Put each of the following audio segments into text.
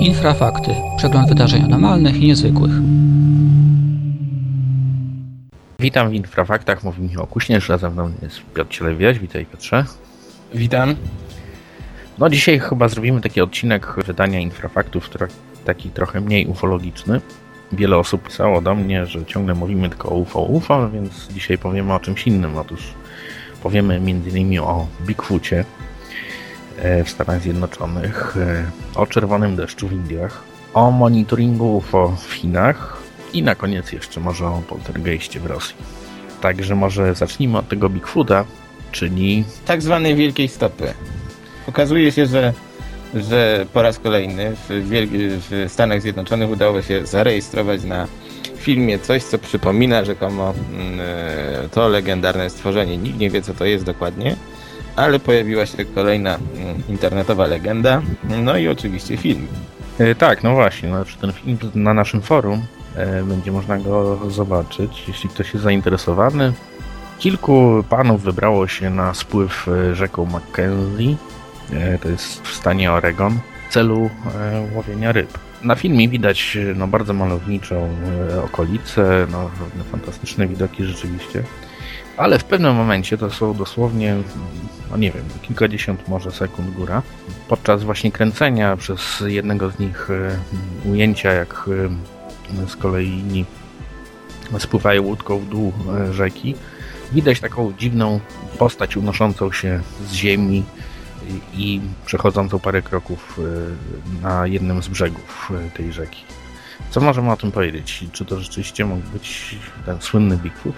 Infrafakty. Przegląd wydarzeń anormalnych i niezwykłych. Witam w Infrafaktach, mówi Michał Kuśnierz, a ze mną jest Piotr Cielewiaś. Witaj Piotrze. Witam. No dzisiaj chyba zrobimy taki odcinek wydania Infrafaktów, taki trochę mniej ufologiczny. Wiele osób pisało do mnie, że ciągle mówimy tylko o UFO, UFO, więc dzisiaj powiemy o czymś innym. Otóż powiemy m.in. o Bigfoocie e, w Stanach Zjednoczonych, e, o czerwonym deszczu w Indiach, o monitoringu UFO w Chinach i na koniec jeszcze może o poltergeistie w Rosji. Także może zacznijmy od tego Bigfoota, czyli... Tak zwanej wielkiej stopy. Okazuje się, że, że po raz kolejny w, w Stanach Zjednoczonych udało się zarejestrować na filmie coś, co przypomina rzekomo mm, e, to legendarne stworzenie. Nikt nie wie, co to jest dokładnie, ale pojawiła się kolejna mm, internetowa legenda, no i oczywiście film. E, tak, no właśnie, no, ten film na naszym forum e, będzie można go zobaczyć, jeśli ktoś jest zainteresowany. Kilku panów wybrało się na spływ rzeką Mackenzie to jest w stanie Oregon, w celu e, łowienia ryb. Na filmie widać no, bardzo malowniczą e, okolicę, no, fantastyczne widoki rzeczywiście, ale w pewnym momencie, to są dosłownie, no nie wiem, kilkadziesiąt może sekund góra, podczas właśnie kręcenia przez jednego z nich ujęcia, jak z kolei inni spływają łódką w dół rzeki, widać taką dziwną postać unoszącą się z ziemi, i przechodzącą parę kroków e, na jednym z brzegów e, tej rzeki. Co możemy o tym powiedzieć? Czy to rzeczywiście mógł być ten słynny Bigfoot?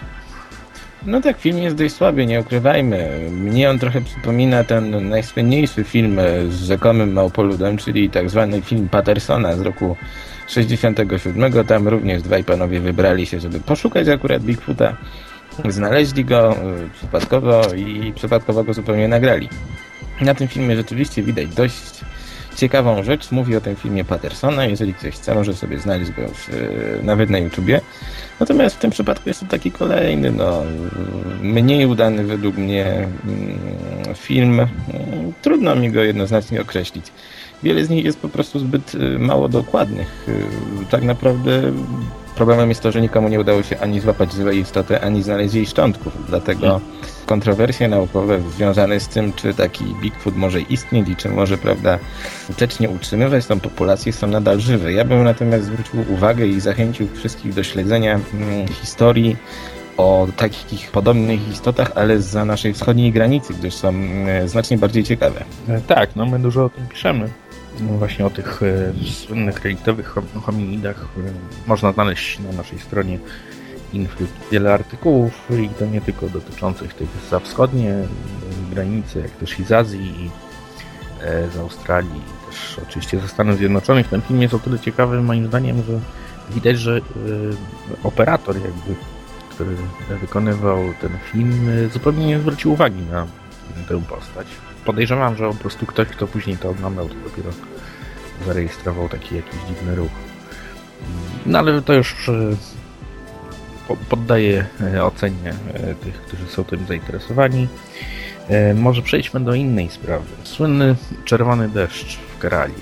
No tak, film jest dość słaby, nie ukrywajmy. Mnie on trochę przypomina ten najsłynniejszy film z rzekomym małpoludem, czyli tak zwany film Pattersona z roku 67. Tam również dwaj panowie wybrali się, żeby poszukać akurat Bigfoota. Znaleźli go e, przypadkowo i przypadkowo go zupełnie nagrali. Na tym filmie rzeczywiście widać dość ciekawą rzecz. Mówi o tym filmie Pattersona. Jeżeli ktoś chce, może sobie znaleźć go w, e, nawet na YouTubie. Natomiast w tym przypadku jest to taki kolejny, no, mniej udany według mnie mm, film. Trudno mi go jednoznacznie określić. Wiele z nich jest po prostu zbyt e, mało dokładnych. E, tak naprawdę Problemem jest to, że nikomu nie udało się ani złapać żywej istoty, ani znaleźć jej szczątków. Dlatego hmm. kontrowersje naukowe związane z tym, czy taki Bigfoot może istnieć i czy może, prawda, skutecznie utrzymywać tą populację, są nadal żywe. Ja bym natomiast zwrócił uwagę i zachęcił wszystkich do śledzenia hmm, historii o takich podobnych istotach, ale za naszej wschodniej granicy, gdyż są hmm, znacznie bardziej ciekawe. E, tak, no my dużo o tym piszemy. No właśnie o tych e, słynnych reliktowych hominidach e, można znaleźć na naszej stronie Infry wiele artykułów i to nie tylko dotyczących tych za wschodnie e, granicy, jak też i z Azji, i z Australii, i też oczywiście ze Stanów Zjednoczonych. Ten film jest o tyle ciekawy moim zdaniem, że widać, że operator jakby, który wykonywał ten film, zupełnie nie zwrócił uwagi na tę postać podejrzewam, że po prostu ktoś, kto później to oglądał, to dopiero zarejestrował taki jakiś dziwny ruch. No ale to już e, poddaję e, ocenie e, tych, którzy są tym zainteresowani. Może przejdźmy do innej sprawy. Słynny czerwony deszcz w Kerali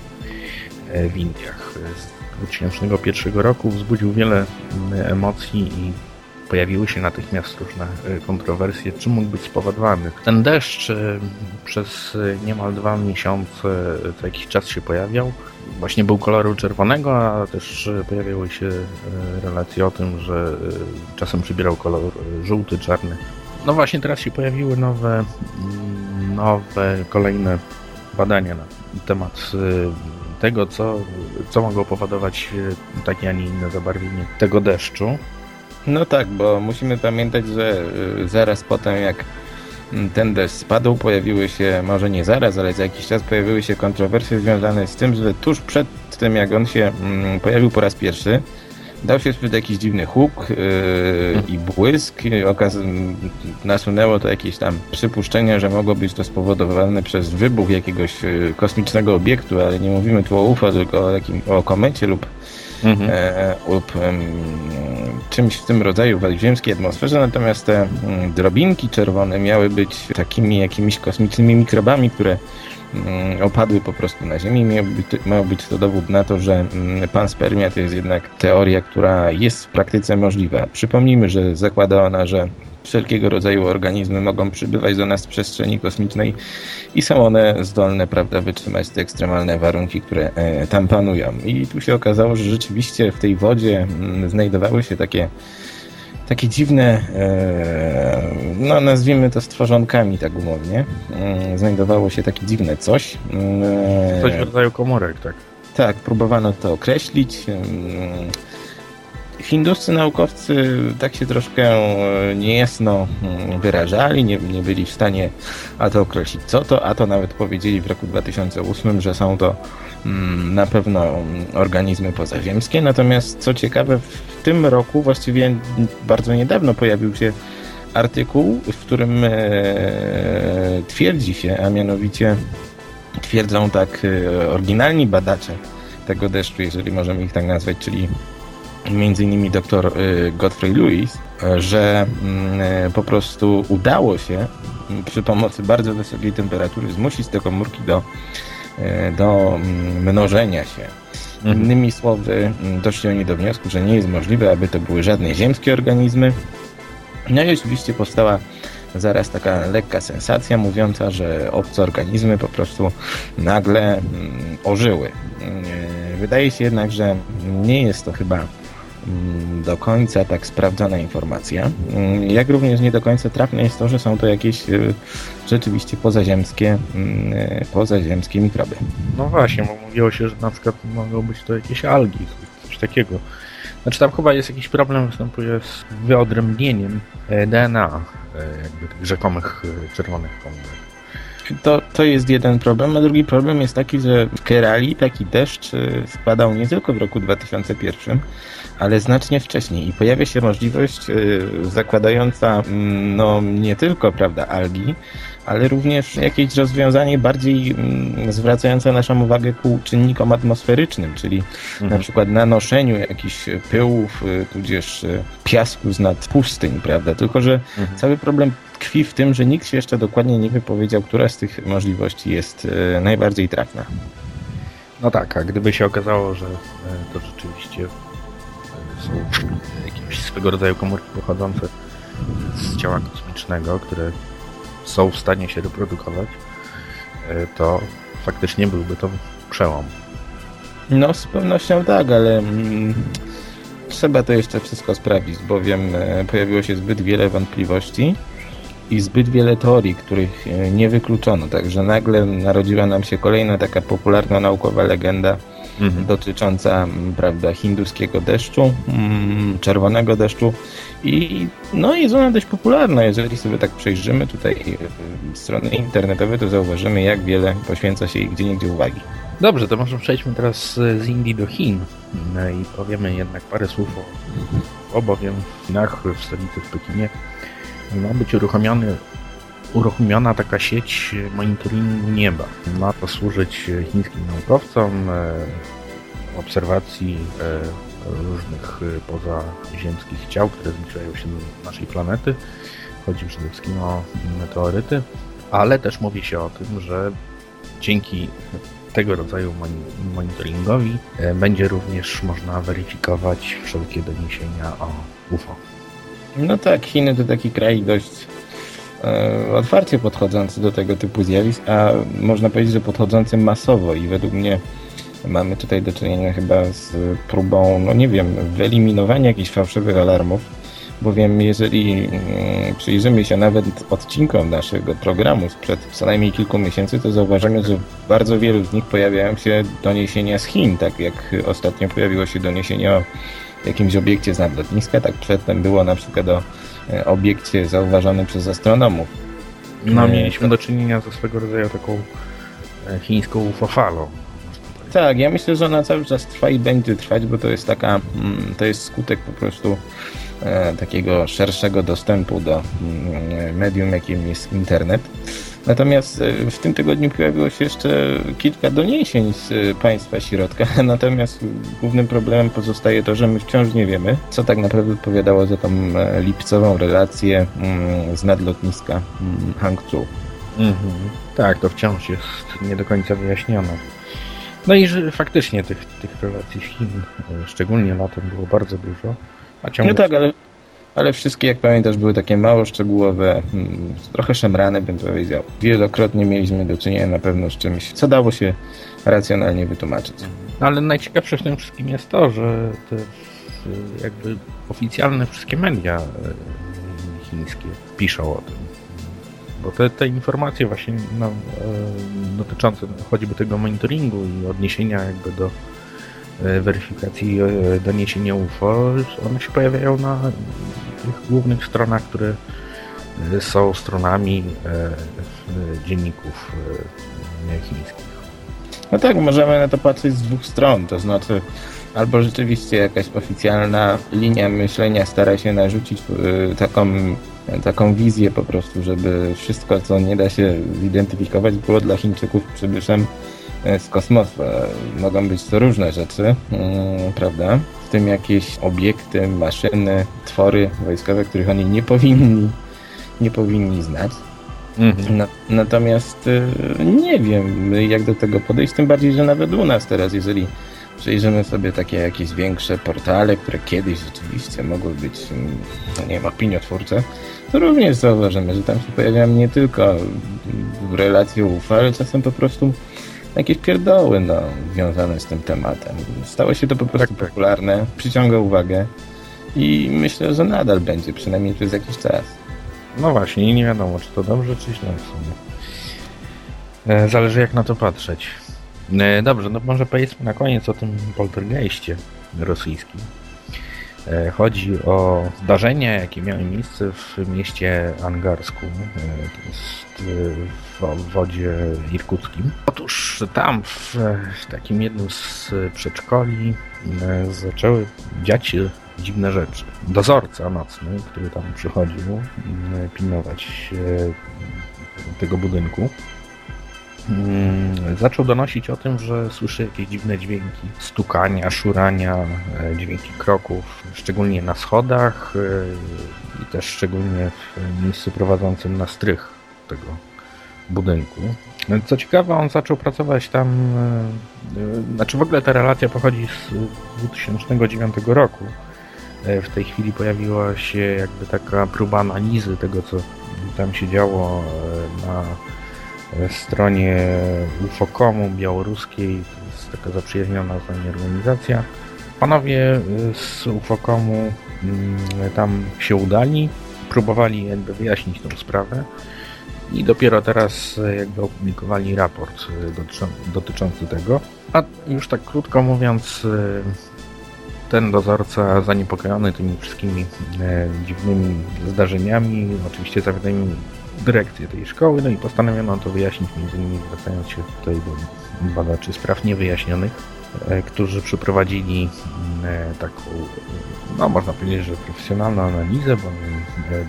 w Indiach z 2001 roku wzbudził wiele emocji i pojawiły się natychmiast różne e, kontrowersje, czym mógł być spowodowany. Ten deszcz e, przez e, niemal dwa miesiące co jakiś czas się pojawiał. Właśnie był koloru czerwonego, a też pojawiały się relacje o tym, że czasem przybierał kolor żółty, czarny. No właśnie teraz się pojawiły nowe, mm, nowe kolejne badania na temat tego, co, co mogło powodować takie, a nie inne zabarwienie tego deszczu. No tak, bo musimy pamiętać, że y, zaraz potem jak ten deszcz spadł, pojawiły się, może nie zaraz, ale za jakiś czas pojawiły się kontrowersje związane z tym, że tuż przed tym jak on się mm, pojawił po raz pierwszy, dał się słyszeć jakiś dziwny huk yy, i błysk. Okaz nasunęło to jakieś tam przypuszczenia, że mogło być to spowodowane przez wybuch jakiegoś yy, kosmicznego obiektu, ale nie mówimy tu o UFO, tylko o, jakim, o komecie lub Mhm. e, lub czymś w tym rodzaju w ziemskiej atmosferze, natomiast te mm, drobinki czerwone miały być takimi jakimiś kosmicznymi mikrobami, które mm, opadły po prostu na Ziemi. Być, miał być to dowód na to, że mm, panspermia to jest jednak teoria, która jest w praktyce możliwa. Przypomnijmy, że zakłada ona, że wszelkiego rodzaju organizmy mogą przybywać do nas z przestrzeni kosmicznej i są one zdolne, prawda, wytrzymać te ekstremalne warunki, które e, tam panują. I tu się okazało, że rzeczywiście w tej wodzie mm, znajdowały się takie takie dziwne, e, no nazwijmy to stworzonkami tak umownie. Mm, Znajdowało się takie dziwne coś. Mm, Coś w rodzaju komórek, tak. tak, próbowano to określić. Hinduscy naukowcy tak się troszkę e, niejasno mm, wyrażali, nie, nie byli w stanie a to określić co to, a to nawet powiedzieli w roku 2008, że są to mm, na pewno mm, organizmy pozaziemskie. Natomiast co ciekawe, w tym roku, właściwie bardzo niedawno pojawił się artykuł, w którym e, twierdzi się, a mianowicie twierdzą tak e, oryginalni badacze tego deszczu, jeżeli możemy ich tak nazwać, czyli między innymi dr y, Godfrey Lewis, że mm, y, po prostu udało się mm, przy pomocy bardzo wysokiej temperatury zmusić te komórki do, y, do mm, mnożenia się. Mhm. Innymi słowy, doszli oni do wniosku, że nie jest możliwe, aby to były żadne ziemskie organizmy. No i oczywiście powstała zaraz taka lekka sensacja mówiąca, że obce organizmy po prostu nagle ożyły. Wydaje się jednak, że nie jest to chyba do końca tak sprawdzona informacja. Mm, Jak również nie do końca trafne jest to, że są to jakieś y, rzeczywiście pozaziemskie, mm, y, pozaziemskie mikroby. No właśnie, bo mówiło się, że na przykład mogą być to jakieś algi, coś takiego. Znaczy tam chyba jest jakiś problem, występuje z wyodrębnieniem e, DNA e, jakby tych rzekomych e, czerwonych komórek. To, to jest jeden problem, a drugi problem jest taki, że w Kerali taki deszcz spadał nie tylko w roku 2001, ale znacznie wcześniej i pojawia się możliwość y, zakładająca mm, no, nie tylko prawda, algi, ale również jakieś rozwiązanie bardziej mm, zwracające naszą uwagę ku czynnikom atmosferycznym, czyli Mhm. na przykład nanoszeniu jakichś pyłów, y, tudzież y, piasku z nad pustyń, prawda? Tylko, że Mhm. cały problem tkwi w tym, że nikt się jeszcze dokładnie nie wypowiedział, która z tych możliwości jest najbardziej trafna. No tak, a gdyby się okazało, że e, to rzeczywiście są jakieś swego rodzaju komórki pochodzące z ciała kosmicznego, które są w stanie się reprodukować, e, to faktycznie byłby to przełom. No, z pewnością tak, ale mm, trzeba to jeszcze wszystko sprawdzić, bowiem e, pojawiło się zbyt wiele wątpliwości i zbyt wiele teorii, których e, nie wykluczono. Także nagle narodziła nam się kolejna taka popularna naukowa legenda Mhm. dotycząca, m, prawda, hinduskiego deszczu, mm, czerwonego deszczu i no jest ona dość popularna. Jeżeli sobie tak przejrzymy tutaj e, strony internetowe, to zauważymy, jak wiele poświęca się jej gdzie niegdzie uwagi. Dobrze, to może przejdźmy teraz z z Indii do Chin no i powiemy jednak parę słów o, o bowiem w Chinach, w stolicy w Pekinie ma być uruchomiony, uruchomiona taka sieć monitoringu nieba. Ma to służyć chińskim naukowcom e, obserwacji e, różnych e, pozaziemskich ciał, które zbliżają się do naszej planety. Chodzi przede wszystkim o meteoryty, ale też mówi się o tym, że dzięki tego rodzaju moni- monitoringowi e, będzie również można weryfikować wszelkie doniesienia o UFO. No tak, Chiny to taki kraj dość e, otwarcie podchodzący do tego typu zjawisk, a można powiedzieć, że podchodzący masowo i według mnie mamy tutaj do czynienia chyba z próbą, no nie wiem, wyeliminowania jakichś fałszywych alarmów, bowiem jeżeli mm, przyjrzymy się nawet odcinkom naszego programu sprzed co najmniej kilku miesięcy, to zauważymy, że w bardzo wielu z nich pojawiają się doniesienia z Chin, tak jak ostatnio pojawiło się doniesienie o jakimś obiekcie z nadlotniska, tak przedtem było na przykład o e, obiekcie zauważonym przez astronomów. No, Nie, mieliśmy do czynienia ze swego rodzaju taką e, chińską UFO-falą. Tak, ja myślę, że ona cały czas trwa i będzie trwać, bo to jest taka, mm, to jest skutek po prostu e, takiego szerszego dostępu do mm, medium, jakim jest internet. Natomiast e, w tym tygodniu pojawiło się jeszcze kilka doniesień z e, państwa środka, natomiast głównym problemem pozostaje to, że my wciąż nie wiemy, co tak naprawdę odpowiadało za tą e, lipcową relację mm, z nadlotniska mm, Hangzhou. Mhm. Tak, to wciąż jest nie do końca wyjaśnione. No i że faktycznie tych, tych relacji Chin, szczególnie latem, było bardzo dużo. A ciągle... No tak, ale, ale wszystkie, jak pamiętasz, były takie mało szczegółowe, mm, trochę szemrane, bym powiedział. Wielokrotnie mieliśmy do czynienia na pewno z czymś, co dało się racjonalnie wytłumaczyć. Ale najciekawsze w tym wszystkim jest to, że te jakby oficjalne wszystkie media e, chińskie piszą o tym. Bo te, te informacje właśnie no, e, dotyczące choćby tego monitoringu i odniesienia jakby do weryfikacji e, doniesienia UFO, one się pojawiają na tych głównych stronach, które e, są stronami e, e, dzienników e, chińskich. No tak, możemy na to patrzeć z dwóch stron, to znaczy albo rzeczywiście jakaś oficjalna linia myślenia stara się narzucić taką, taką wizję po prostu, żeby wszystko, co nie da się zidentyfikować, było dla Chińczyków przybyszem z kosmosu. Mogą być to różne rzeczy, y, prawda? W tym jakieś obiekty, maszyny, twory wojskowe, których oni nie powinni, nie powinni znać. Mhm. Na, natomiast y, nie wiem, jak do tego podejść, tym bardziej, że nawet u nas teraz, jeżeli przejrzymy sobie takie jakieś większe portale, które kiedyś rzeczywiście mogły być, mm, no nie wiem, opiniotwórcze, to również zauważymy, że tam się pojawiają nie tylko relacje UFO, ale czasem po prostu jakieś pierdoły no, związane z tym tematem. Stało się to po prostu Tak, tak. popularne, przyciąga uwagę i myślę, że nadal będzie, przynajmniej przez jakiś czas. No właśnie, nie wiadomo, czy to dobrze, czy źle w sumie. E, Zależy jak na to patrzeć. E, Dobrze, no może powiedzmy na koniec o tym poltergeistie rosyjskim. E, Chodzi o zdarzenia, jakie miały miejsce w mieście Angarsku. E, jest e, w obwodzie irkuckim. Otóż tam w, takim jednym z przedszkoli e, zaczęły dziać się dziwne rzeczy. Dozorca nocny, który tam przychodził mm, pilnować e, tego budynku, zaczął donosić o tym, że słyszy jakieś dziwne dźwięki, stukania, szurania, e, dźwięki kroków, szczególnie na schodach e, i też szczególnie w miejscu prowadzącym na strych tego budynku. Co ciekawe, on zaczął pracować tam, e, znaczy w ogóle ta relacja pochodzi z 2009 roku. W tej chwili pojawiła się jakby taka próba analizy tego, co tam się działo na stronie UFOKOMu białoruskiej. To jest taka zaprzyjaźniona z nami organizacja. Panowie e, z UFOKOMu mm, tam się udali, próbowali jakby wyjaśnić tą sprawę i dopiero teraz e, jakby opublikowali raport e, dotyczą- dotyczący tego. A już tak krótko mówiąc, e, ten dozorca zaniepokojony tymi wszystkimi e, dziwnymi zdarzeniami, oczywiście zawiadomił dyrekcję tej szkoły, no i postanowiono to wyjaśnić, między innymi zwracając się tutaj do badaczy spraw niewyjaśnionych, e, którzy przeprowadzili mm, e, taką, e, no można powiedzieć, że profesjonalną analizę, bo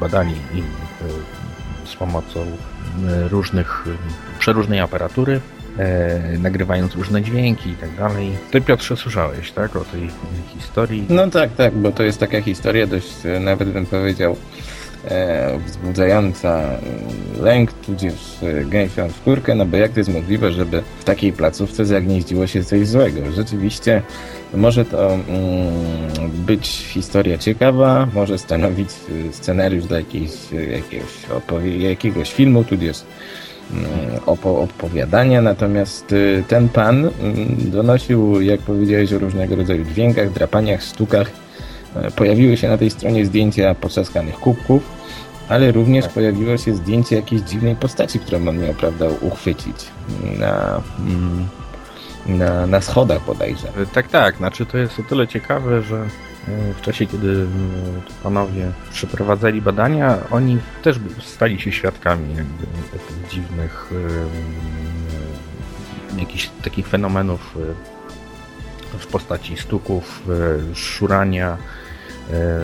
badali z pomocą różnych, przeróżnej aparatury, nagrywając różne dźwięki i tak dalej. Ty Piotrze słyszałeś, tak, o tej historii? No tak, tak, bo to jest taka historia dość, nawet bym powiedział, e, wzbudzająca e, lęk, tudzież e, gęsią skórkę, no bo jak to jest możliwe, żeby w takiej placówce zagnieździło się coś złego? Rzeczywiście może to mm, być historia ciekawa, może stanowić e, scenariusz do jakiejś, jakiegoś, jakiegoś filmu, tudzież mm, opo- opowiadania, natomiast ten pan mm, donosił, jak powiedziałeś, o różnego rodzaju dźwiękach, drapaniach, sztukach. E, Pojawiły się na tej stronie zdjęcia potrzaskanych kubków, ale również pojawiło się zdjęcie jakiejś dziwnej postaci, którą on miał, prawda, uchwycić na, mm, na, na schodach bodajże. E, Tak, tak. Znaczy to jest o tyle ciekawe, że e, w czasie, kiedy panowie przeprowadzali badania, oni też stali się świadkami jakby tych dziwnych jakichś takich fenomenów w postaci stuków, e, szurania, e,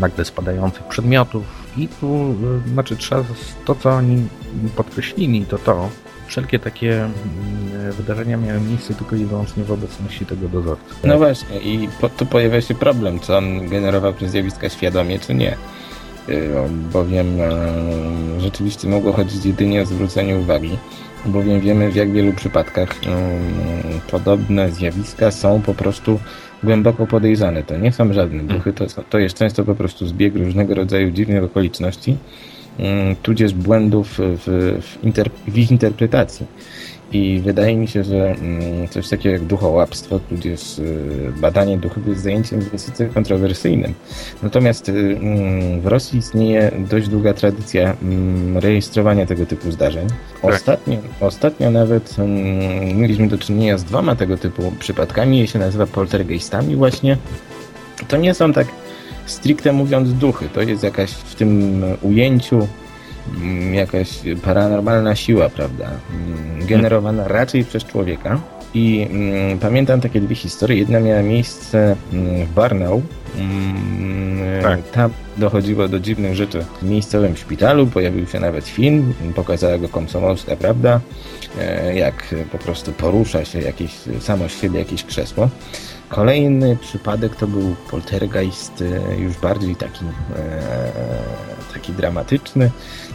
nagle spadających przedmiotów I tu, y, znaczy trzeba, to co oni podkreślili, to to, wszelkie takie mm, wydarzenia miały miejsce tylko i wyłącznie w obecności tego dozorcy. No właśnie, i po, tu pojawia się problem, czy on generował te zjawiska świadomie, czy nie. Bowiem e, rzeczywiście mogło chodzić jedynie o zwrócenie uwagi, bowiem wiemy w jak wielu przypadkach mm, podobne zjawiska są po prostu głęboko podejrzane. To nie są żadne duchy, to, to jest często po prostu zbieg różnego rodzaju dziwnych okoliczności, mm, tudzież błędów w, w, inter, w ich interpretacji. I wydaje mi się, że mm, coś takiego jak duchołapstwo, tudzież y, badanie duchów jest zajęciem wysoce kontrowersyjnym. Natomiast y, mm, w Rosji istnieje dość długa tradycja mm, rejestrowania tego typu zdarzeń. Tak. Ostatnio, ostatnio nawet mieliśmy do czynienia z dwoma tego typu przypadkami, je się nazywa poltergeistami właśnie. To nie są tak stricte mówiąc duchy, to jest jakaś w tym ujęciu jakaś paranormalna siła, prawda? Mm, Generowana raczej przez człowieka. I mm, pamiętam takie dwie historie. Jedna miała miejsce mm, w Barnau. Mm, Tak. Tam dochodziło do dziwnych rzeczy w miejscowym szpitalu. Pojawił się nawet film. Pokazała go komsomolska, prawda? E, Jak po prostu porusza się jakieś, samo z siebie jakieś krzesło. Kolejny przypadek to był poltergeist e, już bardziej taki, e, taki dramatyczny.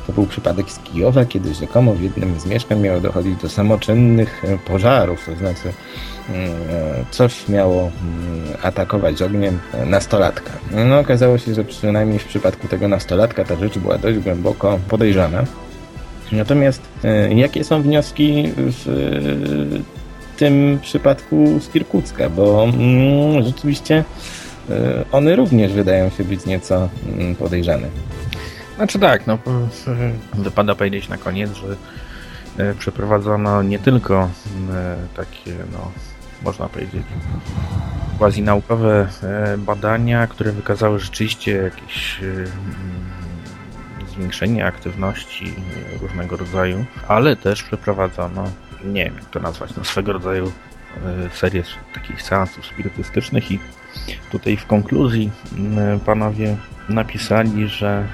To był przypadek z Kijowa, kiedy rzekomo w jednym z mieszkań miało dochodzić do samoczynnych e, pożarów, to znaczy mm, e, coś miało mm, atakować ogniem e, nastolatka. No okazało się, że przynajmniej w przypadku tego nastolatka ta rzecz była dość głęboko podejrzana. Natomiast jakie są wnioski w tym przypadku z Kirkucka? Bo mm, rzeczywiście e, one również wydają się być nieco podejrzane. Znaczy tak, no. Po- wypada powiedzieć na koniec, że e, przeprowadzono nie tylko e, takie, no można powiedzieć, quasi naukowe e, badania, które wykazały rzeczywiście jakieś mm, zwiększenie aktywności różnego rodzaju, ale też przeprowadzono, nie wiem jak to nazwać, no swego rodzaju serię takich seansów spirytystycznych i tutaj w konkluzji m, panowie napisali, że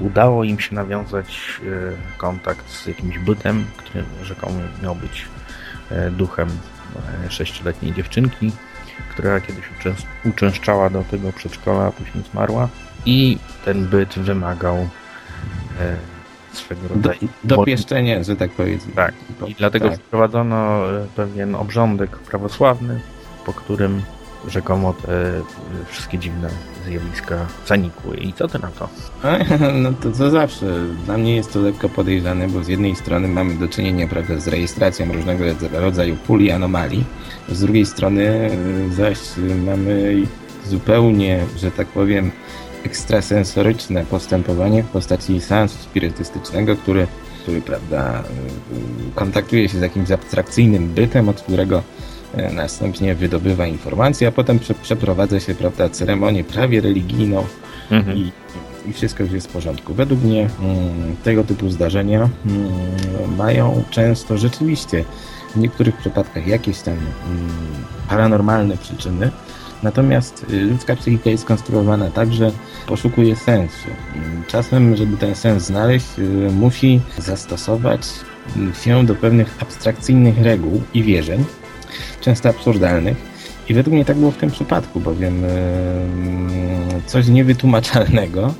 udało im się nawiązać y, kontakt z jakimś bytem, który rzekomo miał być y, duchem y, sześcioletniej dziewczynki, która kiedyś uczęs- uczęszczała do tego przedszkola, a później zmarła. I ten byt wymagał y, swego Do, rodzaju dopieszczenie, że tak powiedzieć. tak. I dlatego Tak. wprowadzono pewien obrządek prawosławny, po którym rzekomo te e, wszystkie dziwne zjawiska zanikły. I co ty na to? No to co zawsze. Dla mnie jest to lekko podejrzane, bo z jednej strony mamy do czynienia prawda, z rejestracją różnego rodzaju pól i anomalii, z drugiej strony y, zaś mamy zupełnie, że tak powiem, ekstrasensoryczne postępowanie w postaci seansu spirytystycznego, który, który prawda, y, kontaktuje się z jakimś abstrakcyjnym bytem, od którego następnie wydobywa informacje, a potem prze, przeprowadza się prawda, ceremonię prawie religijną i, i wszystko już jest w porządku. Według mnie mm, tego typu zdarzenia mm, mają często rzeczywiście w niektórych przypadkach jakieś tam mm, paranormalne przyczyny, natomiast y, ludzka psychika jest skonstruowana tak, że poszukuje sensu. Czasem, żeby ten sens znaleźć, y, musi zastosować się do pewnych abstrakcyjnych reguł i wierzeń, często absurdalnych, i według mnie tak było w tym przypadku, bowiem em, coś niewytłumaczalnego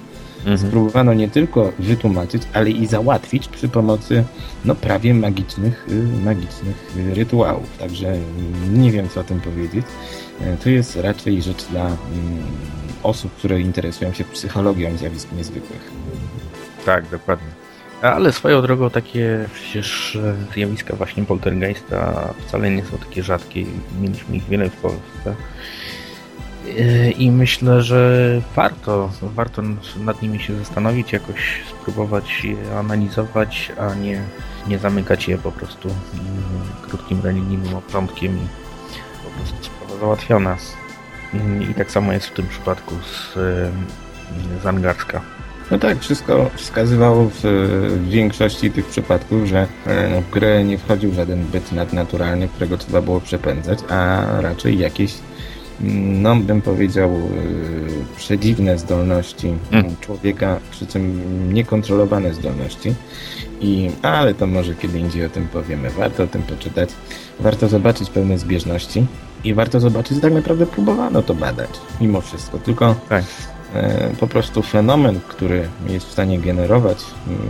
Mhm. próbowano nie tylko wytłumaczyć, ale i załatwić przy pomocy no, prawie magicznych, y, magicznych rytuałów. Także nie wiem, co o tym powiedzieć. E, To jest raczej rzecz dla mm, osób, które interesują się psychologią zjawisk niezwykłych. Tak, dokładnie. Ale swoją drogą takie przecież e, zjawiska właśnie poltergeista wcale nie są takie rzadkie. Mieliśmy ich wiele w Polsce. E, I myślę, że warto, warto nad nimi się zastanowić, jakoś spróbować je analizować, a nie, nie zamykać je po prostu mm, krótkim religijnym obrządkiem i po prostu sprawa załatwiona. I tak samo jest w tym przypadku z, e, z Angarska. No tak, wszystko wskazywało w, w większości tych przypadków, że e, w grę nie wchodził żaden byt nadnaturalny, którego trzeba było przepędzać, a raczej jakieś, mm, no bym powiedział, e, przedziwne zdolności Mm. człowieka, przy czym niekontrolowane zdolności. I, ale to może kiedy indziej o tym powiemy. Warto o tym poczytać. Warto zobaczyć pewne zbieżności. I warto zobaczyć, że tak naprawdę próbowano to badać. Mimo wszystko. Tylko Tak. E, po prostu fenomen, który jest w stanie generować mm,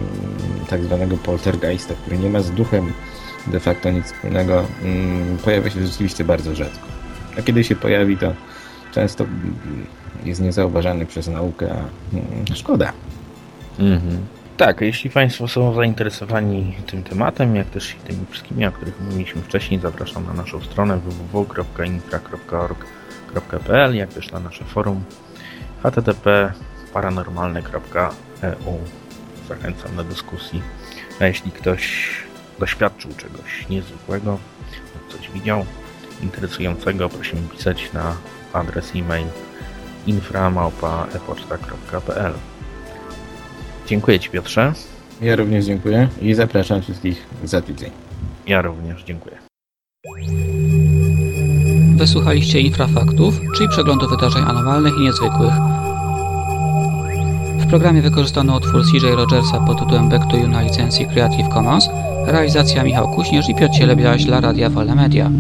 tak zwanego poltergeista, który nie ma z duchem de facto nic wspólnego, mm, pojawia się rzeczywiście bardzo rzadko. A kiedy się pojawi, to często mm, jest niezauważany przez naukę, a szkoda. Mhm. Tak, jeśli Państwo są zainteresowani tym tematem, jak też tymi wszystkimi, o których mówiliśmy wcześniej, zapraszam na naszą stronę www.infra.org.pl, jak też na nasze forum http paranormalne.eu. Zachęcam do dyskusji. A jeśli ktoś doświadczył czegoś niezwykłego, coś widział interesującego, prosimy pisać na adres e-mail infra.epoczta.pl Dziękuję Ci Piotrze. Ja również dziękuję i zapraszam wszystkich za tydzień. Ja również dziękuję. Wysłuchaliście Infrafaktów, czyli przeglądu wydarzeń anormalnych i niezwykłych. W programie wykorzystano utwór CJ Rogersa pod tytułem Back to You na licencji Creative Commons, realizacja Michał Kuśnierz i Piotr Cielebiaś dla Radia Wolne Media.